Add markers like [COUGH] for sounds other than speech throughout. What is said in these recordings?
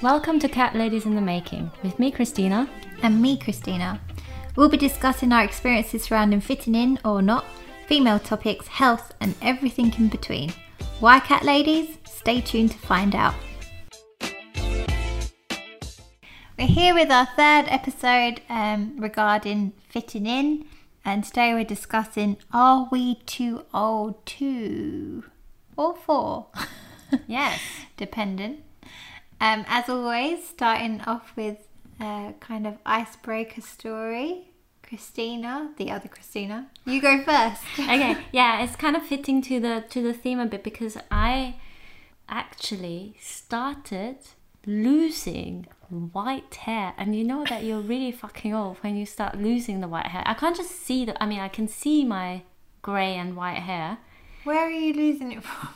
Welcome to Cat Ladies in the Making with me, Christina. And me, Christina. We'll be discussing our experiences surrounding fitting in or not, female topics, health, and everything in between. Why cat ladies? Stay tuned to find out. We're here with our third episode um, regarding fitting in, and today we're discussing are we too old to or for? [LAUGHS] Yes. dependent. Um, as always, starting off with a kind of icebreaker story. Christina, the other Christina, you go first. [LAUGHS] okay, yeah, it's kind of fitting to the to the theme a bit because I actually started losing white hair and you know that you're really fucking old when you start losing the white hair. I can't just see the I mean I can see my grey and white hair. Where are you losing it from?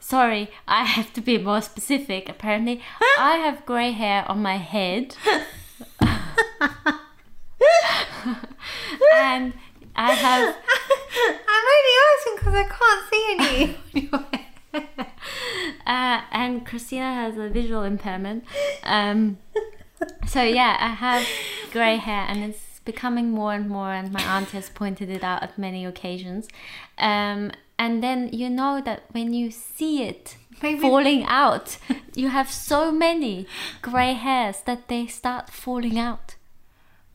Sorry, I have to be more specific. Apparently, [LAUGHS] I have grey hair on my head. [LAUGHS] and I have [LAUGHS] I'm only asking because I can't see any. uh, and Christina has a visual impairment. Um, so yeah, I have grey hair, and it's becoming more and more. And my aunt has pointed it out at many occasions. Um, and then you know that when you see it Maybe- falling out, you have so many grey hairs that they start falling out.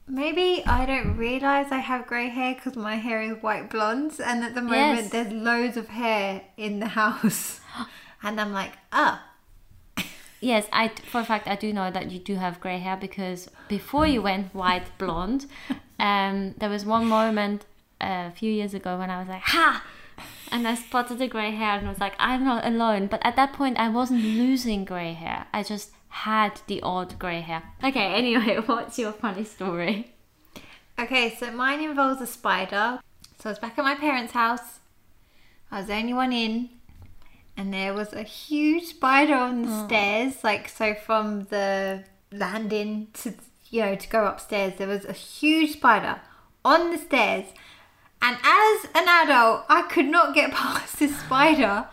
Maybe I don't realize I have grey hair because my hair is white blonde, and at the moment Yes. there's loads of hair in the [LAUGHS] house, and I'm like, ah, [LAUGHS] Yes, I for a fact I do know that you do have grey hair because before you went white blonde, [LAUGHS] um, there was one moment uh, a few years ago when I was like ha, and I spotted the grey hair and was like I'm not alone. But at that point I wasn't losing grey hair. I just had the odd grey hair. Okay. Anyway, [LAUGHS] what's your funny story? Okay, so mine involves a spider. So I was back at my parents' house. I was the only one in, and there was a huge spider on the oh. stairs. Like so, from the landing to you know to go upstairs, there was a huge spider on the stairs. And as an adult, I could not get [LAUGHS] past this spider,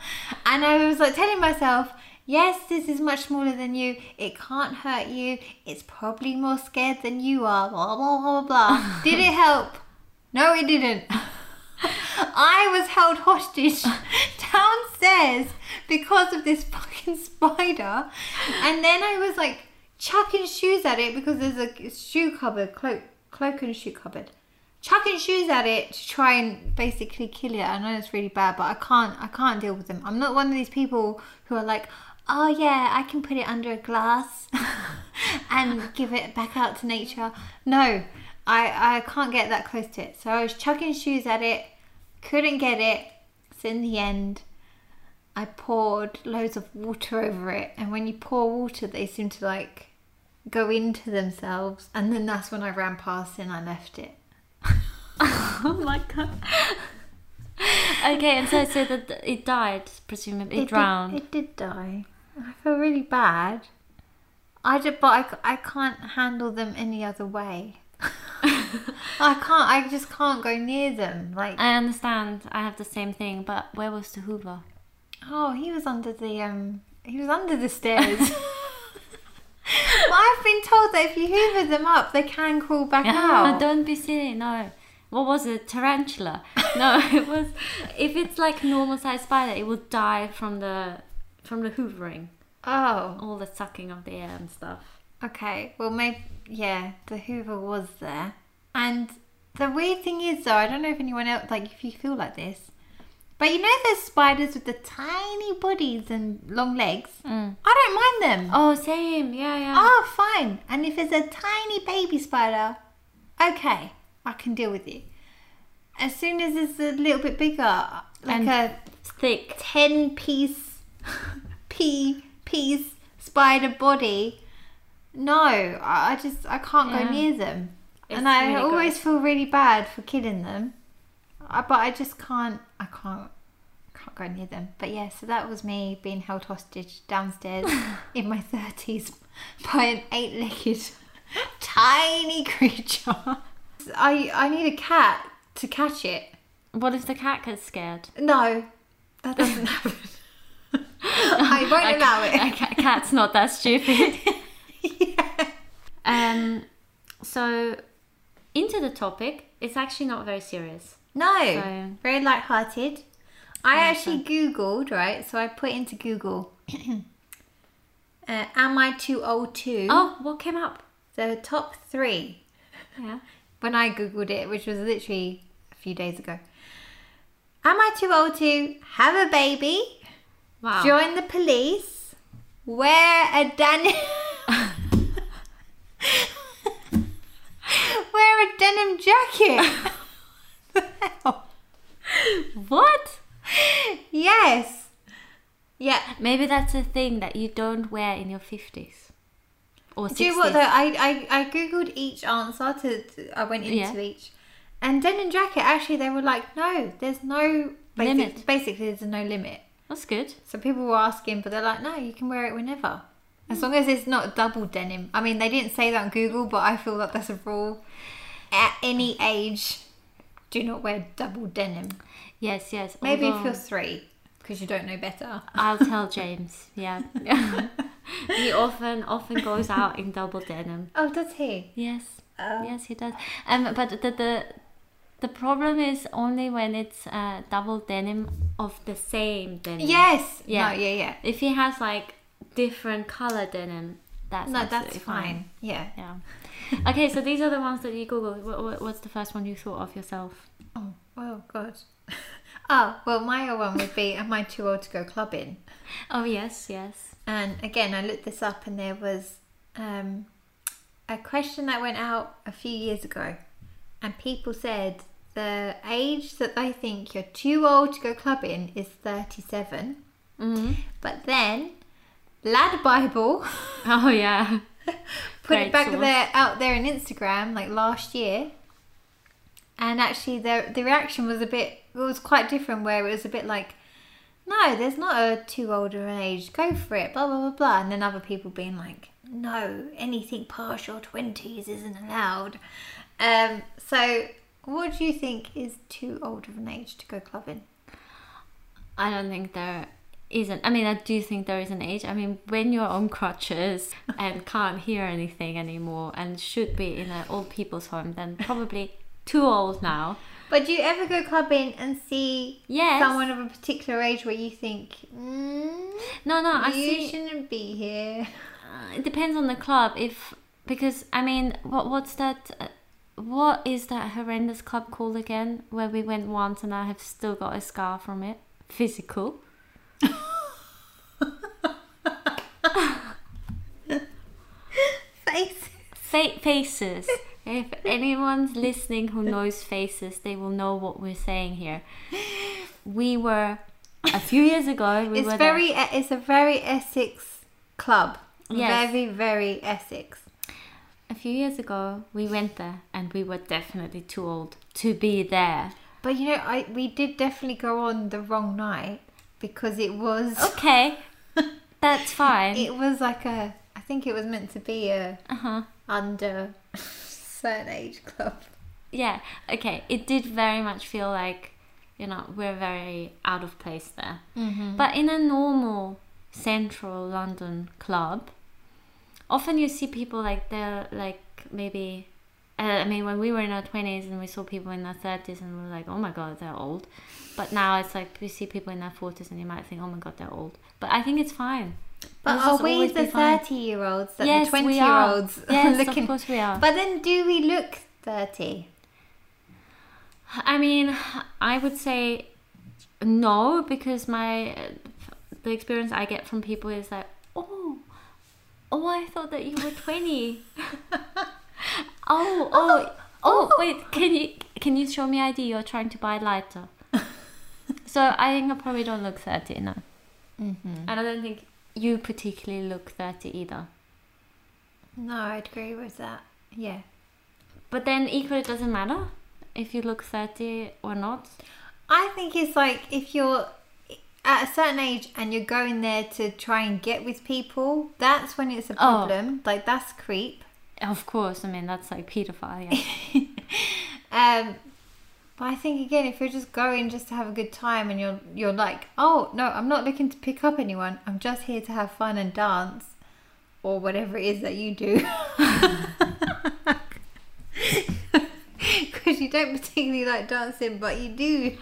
and I was like telling myself. Yes, this is much smaller than you. It can't hurt you. It's probably more scared than you are. Blah blah blah blah. [LAUGHS] Did it help? No, it didn't. [LAUGHS] I was held hostage downstairs because of this fucking spider. And then I was like chucking shoes at it because there's a shoe cupboard, cloak, cloak and shoe cupboard. Chucking shoes at it to try and basically kill it. I know it's really bad, but I can't. I can't deal with them. I'm not one of these people who are like, oh yeah, I can put it under a glass [LAUGHS] and give it back out to nature. No, I I can't get that close to it. So I was chucking shoes at it, couldn't get it. So in the end, I poured loads of water over it, and when you pour water, they seem to like go into themselves. And then that's when I ran past and I left it. [LAUGHS] oh my god. okay, and so I so that it died, presumably it, did- drowned. it did die. I feel really bad. I did, but I, I can't handle them any other way. [LAUGHS] I can't. I just can't go near them. Like, I understand. I have the same thing, but where was the Hoover? oh, he was under the um, he was under the stairs. [LAUGHS] well, I've been told that if you hoover them up, they can crawl back out. don't be silly. No. What was it? Tarantula? No, [LAUGHS] it was. If it's like normal sized spider, it would die from the from the hoovering, Oh, all the sucking of the air and stuff. okay. Well, maybe yeah, the Hoover was there. And the weird thing is, though, I don't know if anyone else like if you feel like this, but you know those spiders with the tiny bodies and long legs. Mm. I don't mind them. Oh, same. Yeah, yeah. Oh, fine. And if it's a tiny baby spider, okay, I can deal with it. As soon as it's a little bit bigger, like And- a Thick. 10 piece, [LAUGHS] p piece spider body, no, I just, I can't Yeah. go near them. It's and I really always feel really bad for killing them. I- But I just can't, I can't, can't go near them. But yeah, so that was me being held hostage downstairs [LAUGHS] in my 30s by an eight legged [LAUGHS] tiny creature. I, I need a cat to catch it. What if the cat gets scared? No, that doesn't [LAUGHS] happen. I won't allow A it. ca- cat's not that stupid. yeah. Um, so into the topic, it's actually not very serious. No, So- very light-hearted. I actually googled right, so I put into Google, [CLEARS THROAT] uh, "Am I too old to?" Oh, what came up? the top three Yeah. when I googled it, which was literally a few days ago. Am I too old to have a baby, Wow. join the police, wear a denim, [LAUGHS] wear a denim jacket? [LAUGHS] The hell? [LAUGHS] what? Yes. Yeah. Maybe that's a thing that you don't wear in your fifties or Do you know what though? I, I, I googled each answer to, to- I went into Yeah. each, and denim jacket. Actually, they were like, no, there's no basic, Limit. Basically, there's no limit. That's good. So people were asking, but they're like, no, you can wear it whenever, as mm. long as it's not double denim. I mean, they didn't say that on Google, but I feel that that's a rule. At any age, do not wear double denim. Yes, yes. Maybe if you're three, because you don't know better. I'll tell James. [LAUGHS] Yeah. [LAUGHS] he often often goes out in double denim. Oh, does he? Yes. Oh. Yes, he does. Um, but the the the problem is only when it's uh, double denim of the same denim. Yes. Yeah. No, yeah, yeah. If he has like different color denim, that's No, that's absolutely fine. Yeah. Yeah. Okay, so these are the ones that you Google. What, what, what's the first one you thought of yourself? Oh, oh God. oh, [LAUGHS] well, my one would be Am I too old to go clubbing? Oh yes, yes. And again, I looked this up and there was um, a question that went out a few years ago. And people said the age that they think you're too old to go clubbing is 37. hmm But then, Lad Bible [LAUGHS] Oh yeah. put Great it back source. there out there on Instagram like last year. And actually the the reaction was a bit it was quite different where it was a bit like no, there's not a too old of an age. Go for it. Blah blah blah blah. And then other people being like, no, anything past your twenties isn't allowed. Um, so, what do you think is too old of an age to go clubbing? I don't think there isn't. I mean, I do think there is an age. I mean, when you're on crutches [LAUGHS] and can't hear anything anymore and should be in an old people's home, then probably too old now. But do you ever go clubbing and see Yes. someone of a particular age where you think, mm, No, no, I you see. shouldn't be here? Uh, it depends on the club. If because I mean, what what's that? Uh, what is that horrendous club called again? Where we went once and I have still got a scar from it. Physical. [LAUGHS] Face. Fa- faces. If anyone's listening who knows faces, they will know what we're saying here. We were a few years ago. We it's were very. It's a very Essex club. Yes. Very very Essex. a few years ago. We went there, and we were definitely too old to be there. But you know, I we did definitely go on the wrong night because it was. [LAUGHS] Okay, that's fine. It was like a. I think it was meant to be a Uh huh. under certain age club. Yeah. Okay. It did very much feel like, you know, we're very out of place there. Mm-hmm. But in a normal central London club, often you see people like they're like maybe. Uh, I mean, when we were in our twenties and we saw people in their thirties, and we were like, "Oh my god, they're old." But now it's like we see people in their forties, and you might think, "Oh my god, they're old." But I think it's fine. But are we the thirty-year-olds that Yes, the we are. twenty-year-olds [LAUGHS] Yes, looking? of course we are. But then, do we look thirty? I mean, I would say no because my the experience I get from people is like, oh, oh, I thought that you were twenty. [LAUGHS] oh, oh, oh, wait, can you can you show me ID? You're trying to buy lighter. [LAUGHS] so I think I probably don't look thirty now, Mm-hmm. and I don't think you particularly look thirty either. No, I'd agree with that. Yeah. But then equally, it doesn't matter if you look thirty or not. I think it's like if you're at a certain age and you're going there to try and get with people, that's when it's a Oh. problem. Like that's creep. Of course, I mean that's like paedophile. Yeah. [LAUGHS] Um, but I think again, if you're just going just to have a good time and you're you're like, oh no, I'm not looking to pick up anyone. I'm just here to have fun and dance, or whatever it is that you do. [LAUGHS] Because you don't particularly like dancing, but you do,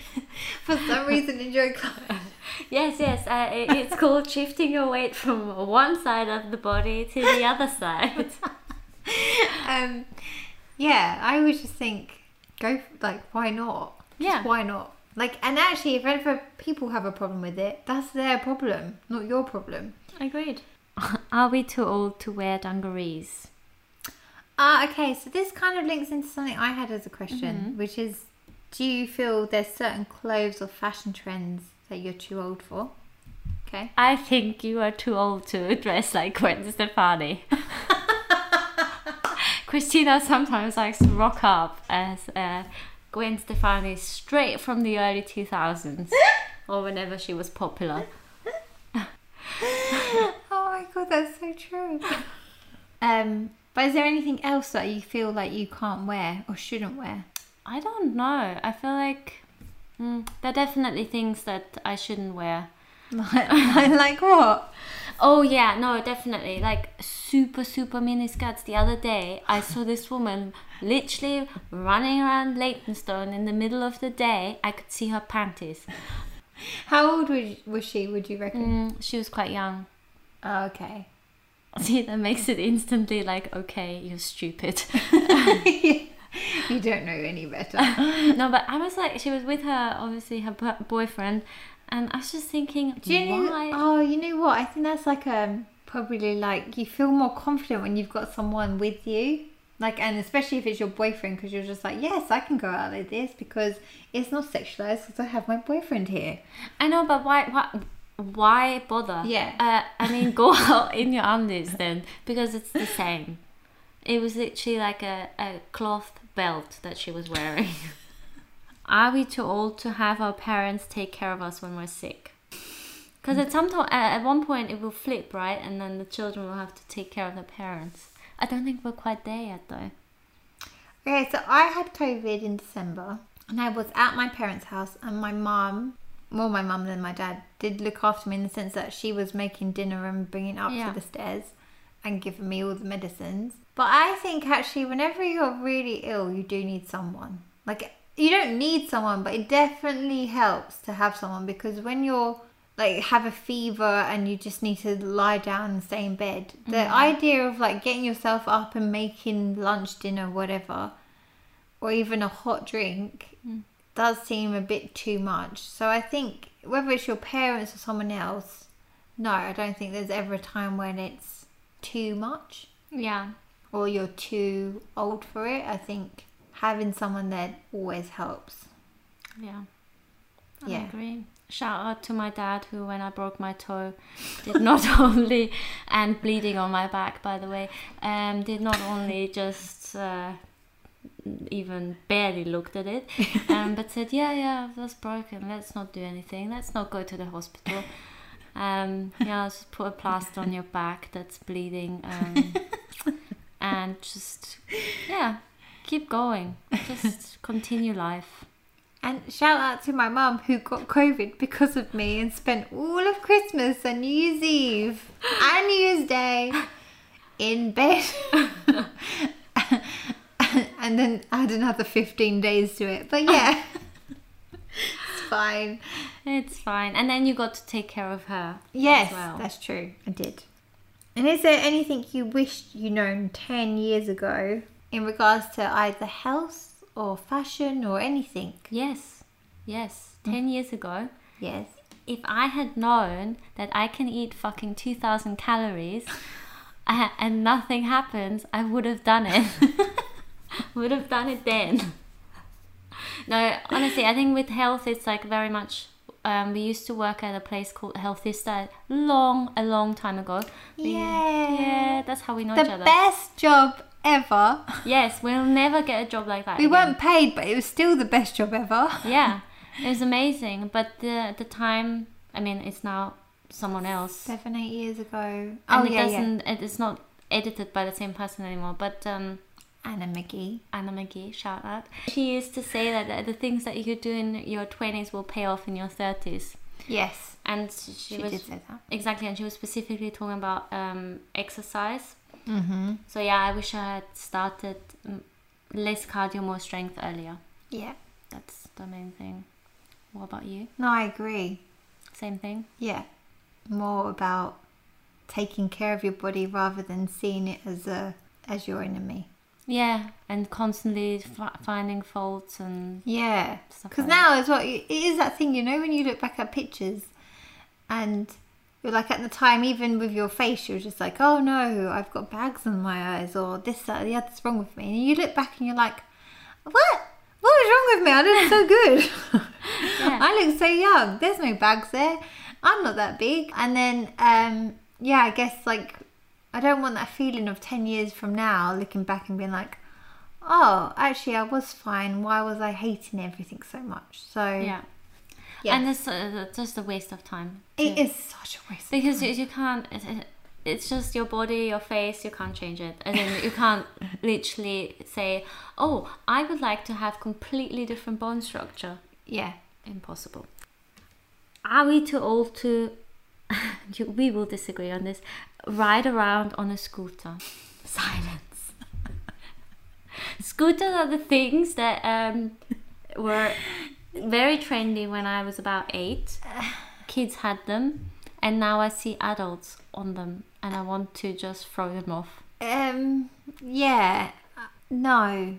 [LAUGHS] for some reason, enjoy climbing. Yes, yes. Uh, it's called shifting your weight from one side of the body to the other side. [LAUGHS] um, yeah, I would just think, go like, why not? Just Yeah. why not? Like, and actually, if ever people have a problem with it, that's their problem, not your problem. Agreed. [LAUGHS] Are we too old to wear dungarees? Ah, okay. So this kind of links into something I had as a question, Mm-hmm. which is, do you feel there's certain clothes or fashion trends that you're too old for? Okay. I think you are too old to [LAUGHS] dress like Gwen Stefani. [LAUGHS] Christina sometimes likes to rock up as uh, Gwen Stefani straight from the early 2000s [LAUGHS] or whenever she was popular. [LAUGHS] Oh my god, that's so true. um, but is there anything else that you feel like you can't wear or shouldn't wear? I don't know. I feel like mm, there are definitely things that I shouldn't wear. [LAUGHS] Like, like what? Oh yeah, no, definitely. Like super, super mini skirts. The other day, I saw this woman literally running around Leytonstone in the middle of the day. I could see her panties. How old was, was she? Would you reckon? Mm, she was quite young. Oh, okay. [LAUGHS] See, that makes it instantly like, okay, you're stupid. [LAUGHS] you don't know any better. no, but I was like, she was with her, obviously her boyfriend, and I was just thinking, Do you know? Oh, you know what? I think that's like um probably like you feel more confident when you've got someone with you. Like, and especially if it's your boyfriend, because you're just like, yes, I can go out like this because it's not sexualized because I have my boyfriend here. I know, but why? Why? Why bother? Yeah. Uh, I mean, go [LAUGHS] out in your undies then, because it's the same. It was literally like a, a cloth belt that she was wearing. [LAUGHS] Are we too old to have our parents take care of us when we're sick? Because at some time, at one point, it will flip, right? And then the children will have to take care of their parents. I don't think we're quite there yet, though. Okay, so I had COVID in December and I was at my parents' house and my mom, more my mum than my dad, did look after me in the sense that she was making dinner and bringing it up Yeah. to the stairs and giving me all the medicines. But I think actually whenever you're really ill, you do need someone. Like you don't need someone, but it definitely helps to have someone because when you're like have a fever and you just need to lie down and stay in bed. The mm. idea of like getting yourself up and making lunch, dinner, whatever, or even a hot drink mm. does seem a bit too much. So I think whether it's your parents or someone else, no, I don't think there's ever a time when it's too much Yeah. or you're too old for it. I think having someone that always helps. Yeah. I Yeah. agree. Shout out to my dad who when I broke my toe did not [LAUGHS] only and bleeding on my back by the way, um did not only just uh, even barely looked at it, [LAUGHS] um, but said, Yeah, yeah, that's broken, let's not do anything, let's not go to the hospital. Um, yeah, just put a plaster on your back that's bleeding um, [LAUGHS] and just yeah, keep going. Just [LAUGHS] continue life. And shout out to my mum who got COVID because of me and spent all of Christmas and New Year's Eve [LAUGHS] and New Year's Day in bed. [LAUGHS] and then add another 15 days to it. But yeah, it's fine. It's fine. And then you got to take care of her. Yes, as well. that's true. I did. And is there anything you wished you'd known 10 years ago in regards to either health or fashion or anything? Yes. Yes. 10 years ago, Yes. if I had known that I can eat fucking 2000 calories [LAUGHS] and nothing happens, I would have done it. [LAUGHS] would have done it then. [LAUGHS] No, honestly, I think with health, it's like very much. Um, we used to work at a place called Healthista long, a long time ago. We- Yeah. Yeah, that's how we know each other. The other. best job ever. Yes, we'll never get a job like that. We again. weren't paid, but it was still the best job ever. Yeah, [LAUGHS] it was amazing. But the the time, I mean, it's now someone else, Seven, eight years ago. and oh, it yeah, yeah. doesn't. It is not edited by the same person anymore. But um, Anna Magee. Anna Magee, shout out. She used to say that the- things that you could do in your twenties will pay off in your thirties, Yes. and she, She was did say that. exactly, and she was specifically talking about um, exercise. Mm-hmm. So yeah, I wish I had started less cardio, more strength earlier. Yeah. That's the main thing. What about you? No, I agree. Same thing. Yeah. More about taking care of your body rather than seeing it as a as your enemy. Yeah, and constantly f- finding faults and Yeah. Because like now as well, it is that thing, you know, when you look back at pictures and you're like at the time, even with your face, you're just like, oh no, I've got bags on my eyes or this, that, the other's wrong with me. And you look back and you're like, what? What was wrong with me? I look so good. [LAUGHS] Yeah. I look so young. There's no bags there. I'm not that big. And then, um, yeah, I guess like I don't want that feeling of 10 years from now looking back and being like, oh, actually, I was fine. Why was I hating everything so much? So, Yeah. Yeah. And it's uh, just a waste of time. it too. is such a waste. of because time. you, you can't. It, it- it's just your body, your face. You can't change it, and then you can't [LAUGHS] literally say, "Oh, I would like to have completely different bone structure." yeah. Impossible. Are we too old to? [LAUGHS] you- we will disagree on this. Ride around on a scooter. Silence. [LAUGHS] Scooters are the things that um, were very trendy when I was about eight. Kids had them, and now I see adults on them, and I want to just throw them off. Um, yeah. Uh, No.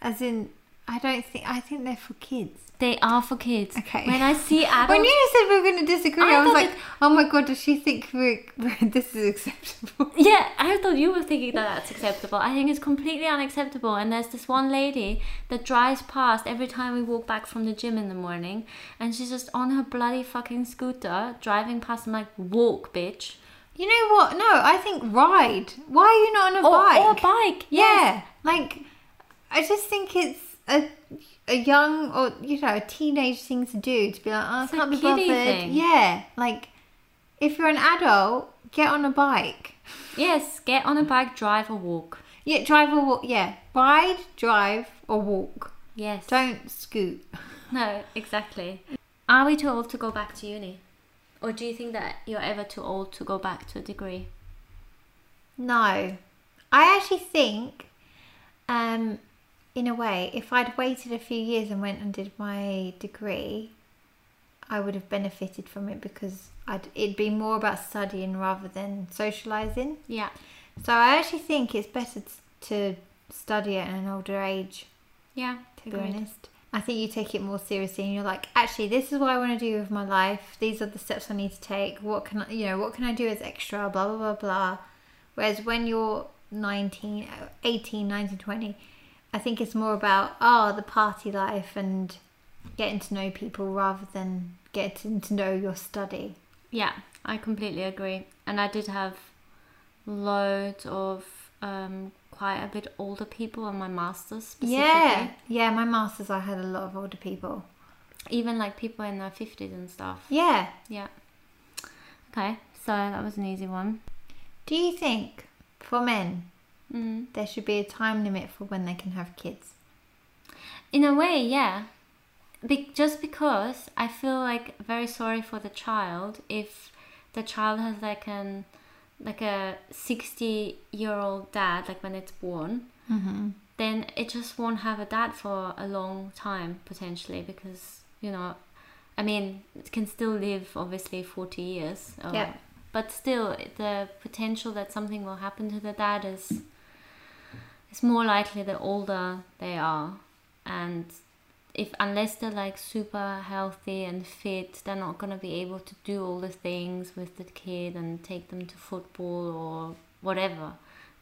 As in, I don't think, I think they're for kids. They are for kids. Okay. When I see [LAUGHS] adults, When you said we were going to disagree, I I, was like, oh my god, does she think we're, we're, [LAUGHS] this is acceptable? [LAUGHS] Yeah, I thought you were thinking that that's acceptable. I think it's completely unacceptable. And there's this one lady that drives past every time we walk back from the gym in the morning, and she's just on her bloody fucking scooter driving past. I'm like, walk, bitch. You know what? No, I think ride. Why are you not on a Or, bike? or bike. Yeah, like I just think it's a a young or you know a teenage thing to do to be like, oh, I It's can't be bothered. thing. Yeah, like if you're an adult, get on a bike. Yes. Get on a bike, drive or walk. Yeah, drive or walk. Yeah, ride, drive or walk. Yes. Don't scoot. [LAUGHS] No, exactly. Are we too old to go back to uni? Or do you think that you're ever too old to go back to a degree? No, I actually think, um, in a way, if I'd waited a few years and went and did my degree, I would have benefited from it because I'd it'd be more about studying rather than socializing. Yeah. So I actually think it's better to study at an older age. Yeah. To be honest, I think you take it more seriously, and you're like, actually, this is what I want to do with my life. These are the steps I need to take. What can I, you know, what can I do as extra? Blah blah blah blah. Whereas when you're 19, 18, 19, 20, I think it's more about oh the party life and getting to know people rather than getting to know your study. Yeah, I completely agree. And I did have loads of um, quite a bit older people on my master's specifically. Yeah, yeah. My masters, I had a lot of older people. Even like people in their 50s and stuff. Yeah. Yeah. Okay, so that was an easy one. Do you think for men Mm. there should be a time limit for when they can have kids? In a way, yeah. Be- just because I feel like very sorry for the child if the child has like an like a 60 year old dad like when it's born Mm-hmm. then it just won't have a dad for a long time potentially because you know i mean it can still live obviously 40 years uh, Yeah. but still the potential that something will happen to the dad is is more likely the older they are and if unless they're like super healthy and fit they're not going to be able to do all the things with the kid and take them to football or whatever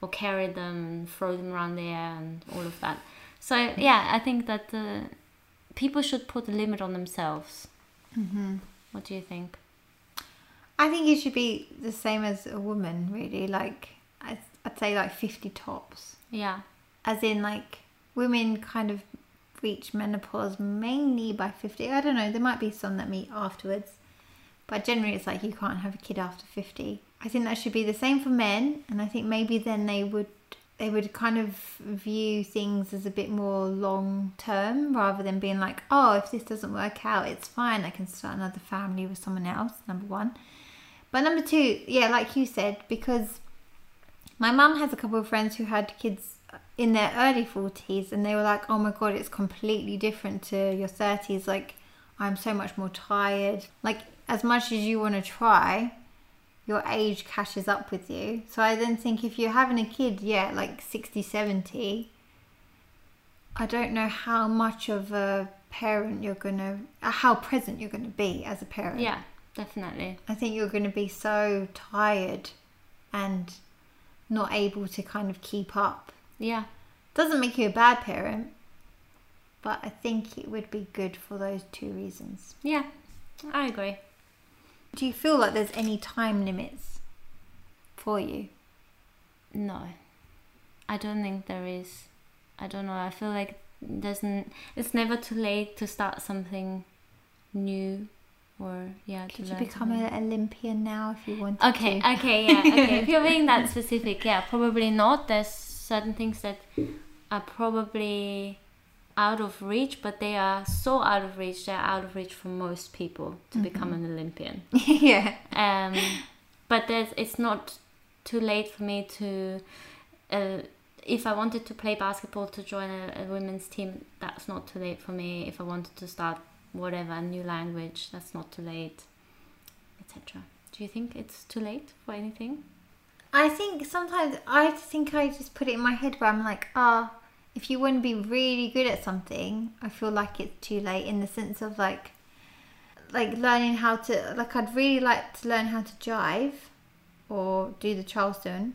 or carry them and throw them around the air and all of that so yeah i think that uh, people should put a limit on themselves Mm-hmm. what do you think I think it should be the same as a woman, really. Like, I'd, I'd say like 50 tops. Yeah As in, like, women kind of reach menopause mainly by 50. I don't know, there might be some that meet afterwards. But generally, it's like you can't have a kid after 50. I think that should be the same for men. And I think maybe then they would. They would kind of view things as a bit more long term rather than being like, oh, if this doesn't work out, it's fine. I can start another family with someone else. Number one. But number two, yeah, like you said, because My mum has a couple of friends who had kids in their early 40s and they were like, oh my god, it's completely different to your 30s. Like, I'm so much more tired. Like, as much as you want to try, your age catches up with you. So I then think if you're having a kid, yeah, like 60, 70, I don't know how much of a parent you're going to, uh, how present you're going to be as a parent. Yeah, definitely. I think you're going to be so tired and not able to kind of keep up. Yeah. Doesn't make you a bad parent, but I think it would be good for those two reasons. Yeah, I agree. Do you feel like there's any time limits for you? No, I don't think there is. I don't know. I feel like there's n- it's never too late to start something new, or yeah. Could to you become an Olympian now if you wanted Okay, to? okay, yeah, okay. if you're being that [LAUGHS] specific, yeah, probably not. There's certain things that are probably out of reach, but they are so out of reach. They're out of reach for most people to become an Olympian. [LAUGHS] yeah. Um, but there's, it's not too late for me to. Uh, if I wanted to play basketball to join a, a women's team, that's not too late for me. If I wanted to start whatever new language, that's not too late, etc. Do you think it's too late for anything? I think sometimes I think I just put it in my head where I'm like, ah, if you want to be really good at something, I feel like it's too late in the sense of like, like learning how to like I'd really like to learn how to jive, or do the Charleston,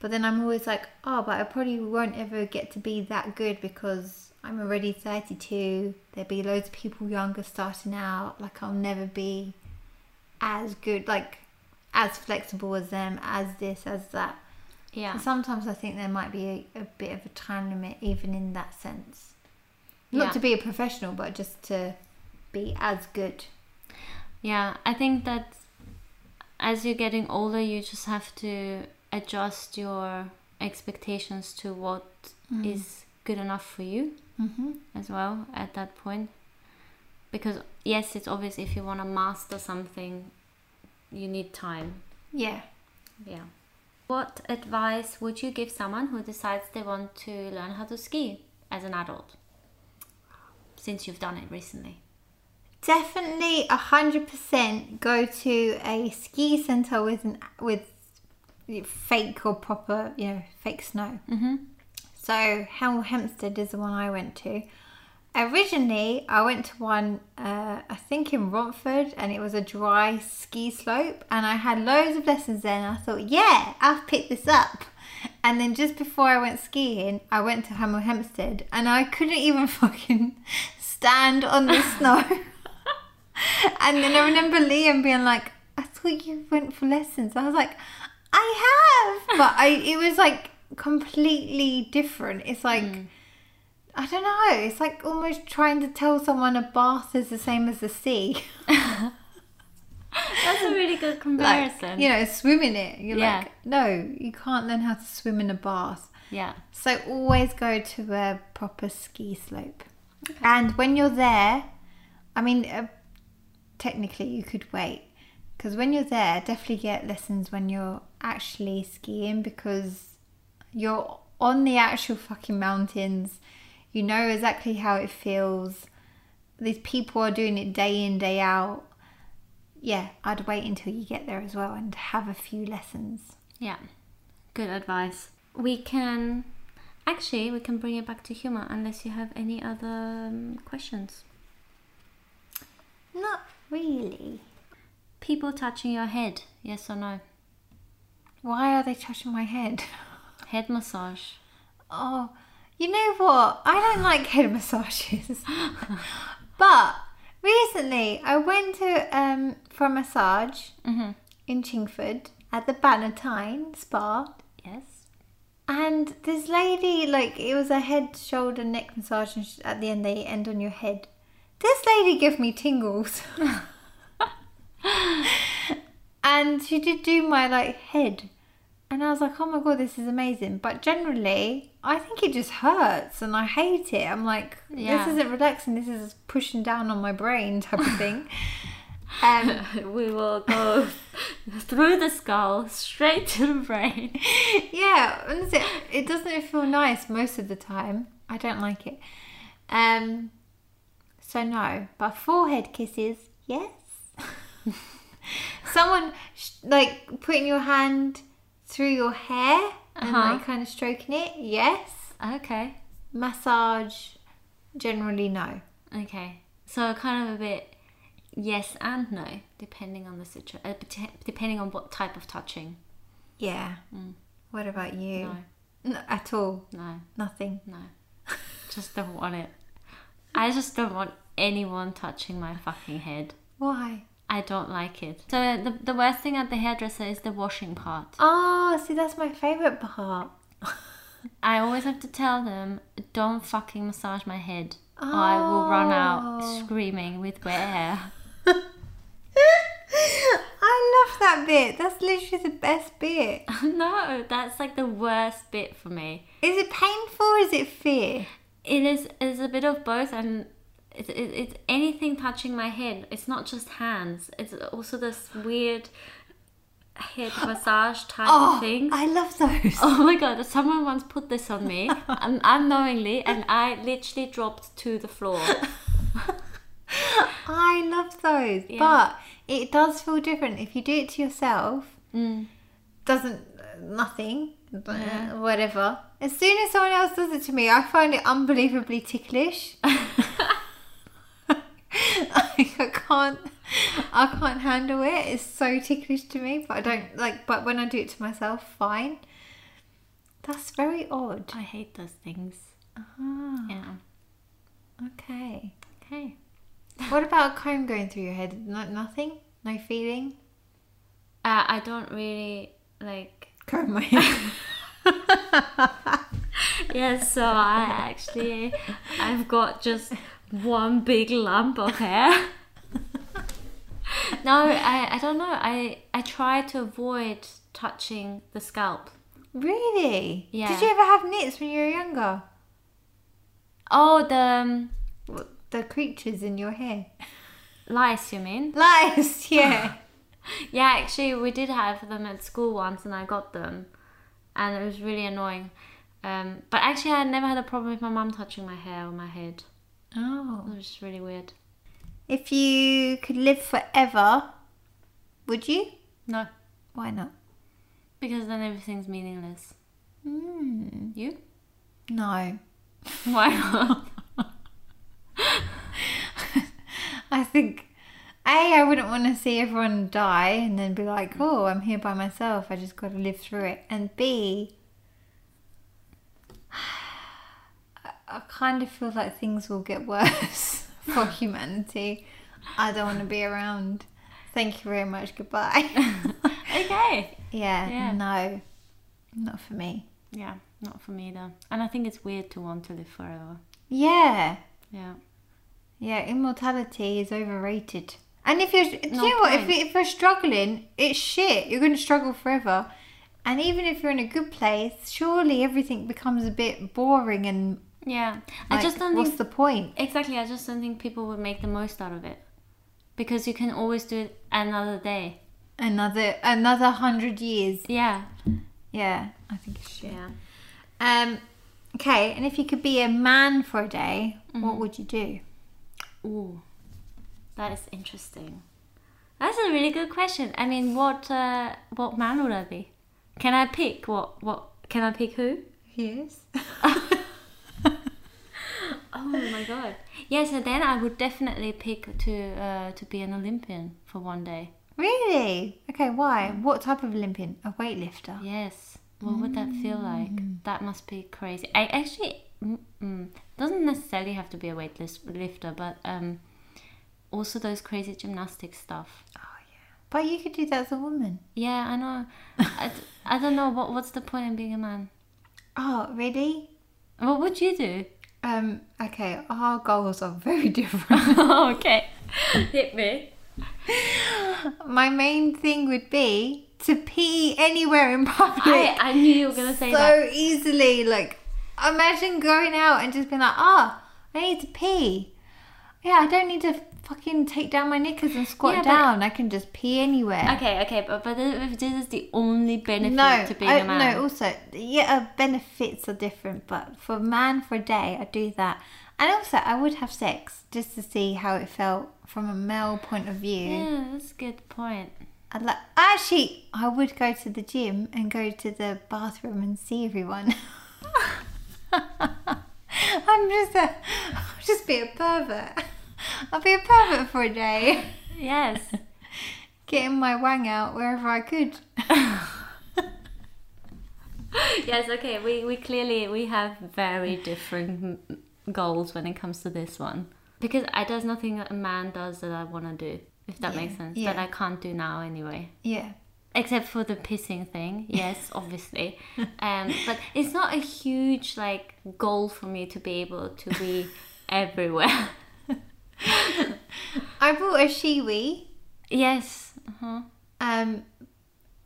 but then I'm always like, oh, but I probably won't ever get to be that good because I'm already 32. There'll be loads of people younger starting out. Like I'll never be as good, like as flexible as them, as this, as that. Yeah. So sometimes I think there might be a, a bit of a time limit, even in that sense. Not Yeah. to be a professional, but just to be as good. Yeah, I think that as you're getting older, you just have to adjust your expectations to what mm. is good enough for you Mm-hmm. as well at that point. Because, yes, it's obvious if you want to master something, you need time. Yeah. Yeah. What advice would you give someone who decides they want to learn how to ski as an adult? Since you've done it recently. Definitely a hundred percent go to a ski center with an with fake or proper, you know, fake snow. Mm-hmm. So Hemel Hempstead is the one I went to. Originally, I went to one, uh, I think in Romford, and it was a dry ski slope, and I had loads of lessons there. And I thought, yeah, I've picked this up. And then just before I went skiing, I went to Hemel Hempstead, and I couldn't even [LAUGHS] fucking stand on the [LAUGHS] snow. and then I remember Liam being like, "I thought you went for lessons." I was like, "I have," but I it was like completely different. It's like. I don't know. It's like almost trying to tell someone a bath is the same as the sea. [LAUGHS] [LAUGHS] That's a really good like, comparison. you know, swim in it. You're Yeah. like, no, you can't learn how to swim in a bath. yeah. So always go to a proper ski slope. And when you're there, I mean, uh, technically you could wait. Because when you're there, definitely get lessons when you're actually skiing because you're on the actual fucking mountains. You know exactly how it feels. These people are doing it day in, day out. Yeah, I'd wait until you get there as well and have a few lessons. Yeah, good advice. We can actually we can bring it back to humor unless you have any other um, questions. Not really. People touching your head, yes or no? Why are they touching my head? [LAUGHS] Head massage. Oh, you know what? I don't like head [LAUGHS] massages. [LAUGHS] but recently I went to um for a massage Mm-hmm. in Chingford at the Bannatyne Spa. Yes. And this lady, like, it was a head, shoulder, neck massage, and sh- at the end they end on your head. This lady gave me tingles. [LAUGHS] and she did do my, like, head. And I was like, oh my god, this is amazing. But generally, I think it just hurts and I hate it. I'm like, Yeah. this isn't relaxing, this is pushing down on my brain type of thing. [LAUGHS] Um, [LAUGHS] we will go [LAUGHS] through the skull straight to the brain. yeah, honestly, it doesn't feel nice most of the time. I don't like it. Um, so no, but forehead kisses, yes. Someone sh- like putting your hand through your hair and Uh-huh. like kind of stroking it, yes. Okay. Massage, generally no. Okay. So kind of a bit yes and no, depending on the situation, uh, depending on what type of touching. Yeah. What about you? No, No, at all. no, Nothing. no. just don't want it. I just don't want anyone touching my fucking head. Why? I don't like it. So the, the worst thing at the hairdresser is the washing part. Oh, see, that's my favorite part. [LAUGHS] I always have to tell them, don't fucking massage my head. Or I will run out Oh. screaming with wet hair. [LAUGHS] I love that bit. That's literally the best bit. [LAUGHS] no, that's like the worst bit for me. Is it painful or is it fear? It is is a bit of both, and it's it, it's anything touching my head. It's not just hands. It's also this weird head [GASPS] massage type Oh, thing. I love [LAUGHS] those. Oh my god! Someone once put this on me, [LAUGHS] um, unknowingly, and I literally dropped to the floor. [LAUGHS] I love those. Yeah. But it does feel different if you do it to yourself. Mm. Doesn't nothing, uh, whatever. As soon as someone else does it to me, I find it unbelievably ticklish. Like, [LAUGHS] I can't, I can't handle it. It's so ticklish to me. But I don't like. But when I do it to myself, fine. That's very odd. I hate those things. Ah, Yeah. okay. Okay. What about a comb going through your head? No, nothing. No feeling. Uh, I don't really like. Comb my [LAUGHS] hair. Yes, so I actually, I've got just one big lump of hair. [LAUGHS] no, I, I don't know. I, I try to avoid touching the scalp. really? Yeah. Did you ever have nits when you were younger? Oh, the um, the creatures in your hair. lice, you mean? [LAUGHS] Lice. Yeah. [LAUGHS] Yeah, actually, we did have them at school once, and I got them, and it was really annoying. Um, but actually, I never had a problem with my mum touching my hair or my head. oh. It was just really weird. If you could live forever, would you? No, Why not? because then everything's meaningless. Hmm. You? No. Why [LAUGHS] not? I think A, I wouldn't want to see everyone die and then be like, oh, I'm here by myself. I just got to live through it. And B, [SIGHS] I- I kind of feel like things will get worse for humanity. I don't want to be around. Thank you very much. Goodbye. [LAUGHS] okay. yeah, Yeah. no, not for me. Yeah, not for me either. And I think it's weird to want to live forever. Yeah, Yeah. yeah, immortality is overrated. And if you're, do you know what? If, if you're struggling, it's shit. You're going to struggle forever. And even if you're in a good place, surely everything becomes a bit boring and Yeah. I just don't what's think the point? exactly. I just don't think people would make the most out of it because you can always do it another day. Another another hundred years. Yeah. Yeah, I think it's shit. Yeah. Um, okay, and if you could be a man for a day, Mm-hmm. what would you do? Ooh, that is interesting. That's a really good question. I mean, what uh, what man would I be? Can I pick what what? Can I pick who? Yes. [LAUGHS] [LAUGHS] Oh my god! Yeah, so then I would definitely pick to uh, to be an Olympian for one day. really? Okay, why? What type of Olympian? A weightlifter. Yes. What would that feel like? That must be crazy. I actually mm, mm, doesn't necessarily have to be a weightlifter, but um, also those crazy gymnastic stuff. Oh yeah. But you could do that as a woman. Yeah, I know. I don't know what what's the point in being a man. [LAUGHS] Oh, really? What would you do? Um, okay, our goals are very [LAUGHS] different. [LAUGHS] okay, hit me. My main thing would be to pee anywhere in public. I, I knew you were gonna say so that. So easily. Like, imagine going out and just being like, ah, I need to pee. Yeah, I don't need to fucking take down my knickers and squat Yeah, down. I can just pee anywhere. Okay, okay, but but this is the only benefit no, to being I- a man. no. Also, yeah, uh, benefits are different, but for a man for a day, I do that, and also I would have sex just to see how it felt from a male point of view. Yeah, that's a good point. I'd like actually, I would go to the gym and go to the bathroom and see everyone. [LAUGHS] [LAUGHS] I'm just a, I'll just be a pervert. I'll be a pervert for a day, Yes. [LAUGHS] getting my wang out wherever I could. [LAUGHS] yes, okay. We, we clearly we have very different goals when it comes to this one. Because I there's nothing that a man does that I want to do, if that Yeah, makes sense. yeah. That I can't do now anyway. Yeah, Except for the pissing thing, [LAUGHS] yes, obviously. Um, but it's not a huge like goal for me to be able to be everywhere. I bought a Shewee. yes. Uh-huh. Um,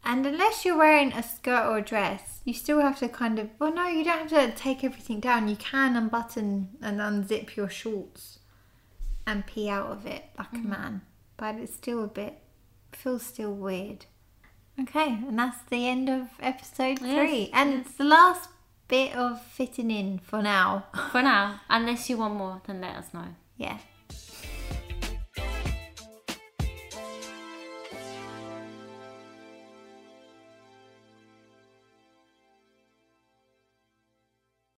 and unless you're wearing a skirt or a dress, you still have to kind of. Well, no, you don't have to take everything down. You can unbutton and unzip your shorts and pee out of it like a man, but it's still a bit feels still weird. Okay, and that's the end of episode Yes, three, and it's the last bit of fitting in for now. For now, [LAUGHS] unless you want more, then let us know. yeah.